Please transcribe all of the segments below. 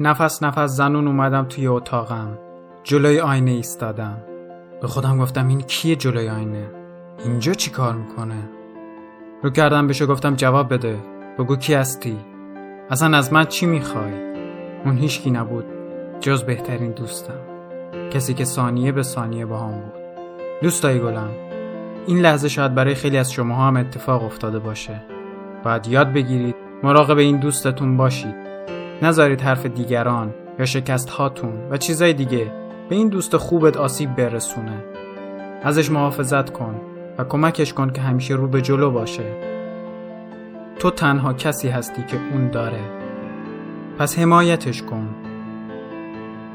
نفس نفس زنون اومدم توی اتاقم. جلوی آینه ایستادم. به خودم گفتم این کیه جلوی آینه؟ اینجا چی کار می‌کنه؟ رو کردم بهشو گفتم جواب بده. بگو کی هستی؟ اصلا از من چی می‌خوای؟ اون هیچکی نبود. جز بهترین دوستم. کسی که ثانیه به ثانیه با هم بود. دوستای گلم. این لحظه شاید برای خیلی از شما هم اتفاق افتاده باشه. باید یاد بگیرید مراقب این دوستتون باشید. نذارید حرف دیگران یا شکست هاتون و چیزای دیگه به این دوست خوبت آسیب برسونه. ازش محافظت کن و کمکش کن که همیشه رو به جلو باشه. تو تنها کسی هستی که اون داره. پس حمایتش کن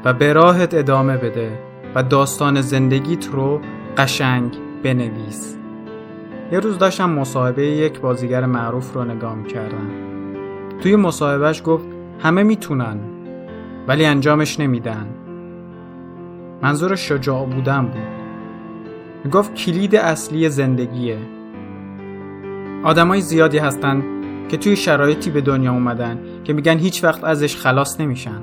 و به راهت ادامه بده و داستان زندگیت رو قشنگ بنویس. یه روز داشتم مصاحبه یک بازیگر معروف رو نگاه می‌کردم. توی مصاحبهش گفت همه می‌تونن ولی انجامش نمیدن. منظور شجاع بودن بود. گفت کلید اصلی زندگیه. آدمای زیادی هستن که توی شرایطی به دنیا اومدن که میگن هیچ وقت ازش خلاص نمیشن.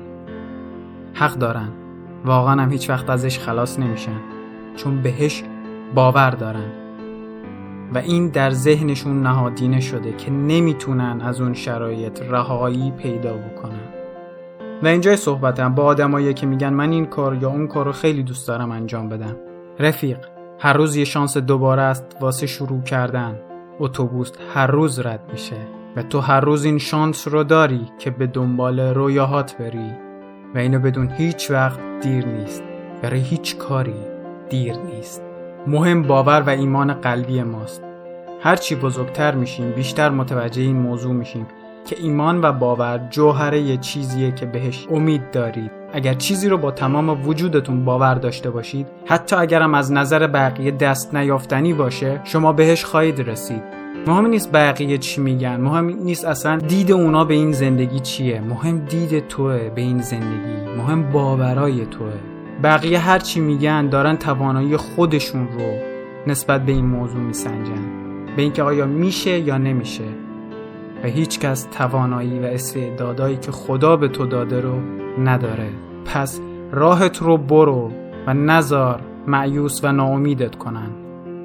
حق دارن. واقعا هم هیچ وقت ازش خلاص نمیشن. چون بهش باور دارن. و این در ذهنشون نهادینه شده که نمی‌تونن از اون شرایط رهایی پیدا بکنن. و اینجای صحبتم. با آدمایی که میگن من این کار یا اون کار رو خیلی دوست دارم انجام بدم. رفیق هر روز یه شانس دوباره است واسه شروع کردن. اتوبوس هر روز رد میشه و تو هر روز این شانس رو داری که به دنبال رویاهات بری. و اینو بدون هیچ وقت دیر نیست. برای هیچ کاری دیر نیست. مهم باور و ایمان قلبی ماست. هرچی بزرگتر میشیم بیشتر متوجه این موضوع میشیم. که ایمان و باور جوهره یه چیزیه که بهش امید دارید. اگر چیزی رو با تمام وجودتون باور داشته باشید حتی اگرم از نظر بقیه دست نیافتنی باشه شما بهش خواهید رسید. مهم نیست بقیه چی میگن مهم نیست اصلا دید اونا به این زندگی چیه. مهم دید توه به این زندگی مهم باورای توه. بقیه هر چی میگن دارن توانایی خودشون رو نسبت به این موضوع میسنجن. به اینکه آیا میشه یا نمیشه. و هیچ کس توانایی و استعدادایی که خدا به تو داده رو نداره. پس راهت رو برو و نزار معیوس و ناامیدت کنن.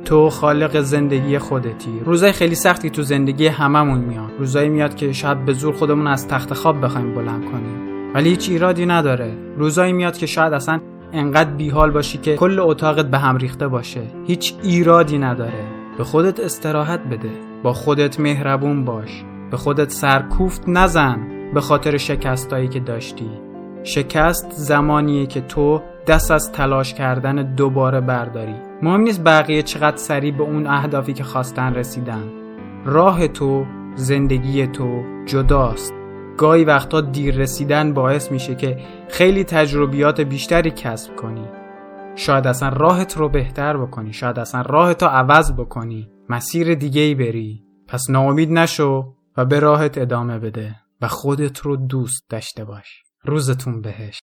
تو خالق زندگی خودتی. روزای خیلی سختی تو زندگی هممون میاد. روزایی میاد که شاید به زور خودمون از تخت خواب بخوایم بلند کنیم. ولی هیچ ایرادی نداره. روزایی میاد که شاید اصلا انقدر بیحال باشی که کل اتاقت به هم ریخته باشه. هیچ ایرادی نداره. به خودت استراحت بده. با خودت مهربون باش. به خودت سرکوفت نزن به خاطر شکستایی که داشتی. شکست زمانیه که تو دست از تلاش کردن دوباره برداری. مهم نیست بقیه چقدر سریع به اون اهدافی که خواستن رسیدن. راه تو زندگی تو جداست. گاهی وقتا دیر رسیدن باعث میشه که خیلی تجربیات بیشتری کسب کنی. شاید اصلا راهت رو بهتر بکنی. شاید اصلا راهت رو عوض بکنی. مسیر دیگه ای بری. پس ناامید نشو. و به راهت ادامه بده و خودت رو دوست داشته باش. روزتون بهش.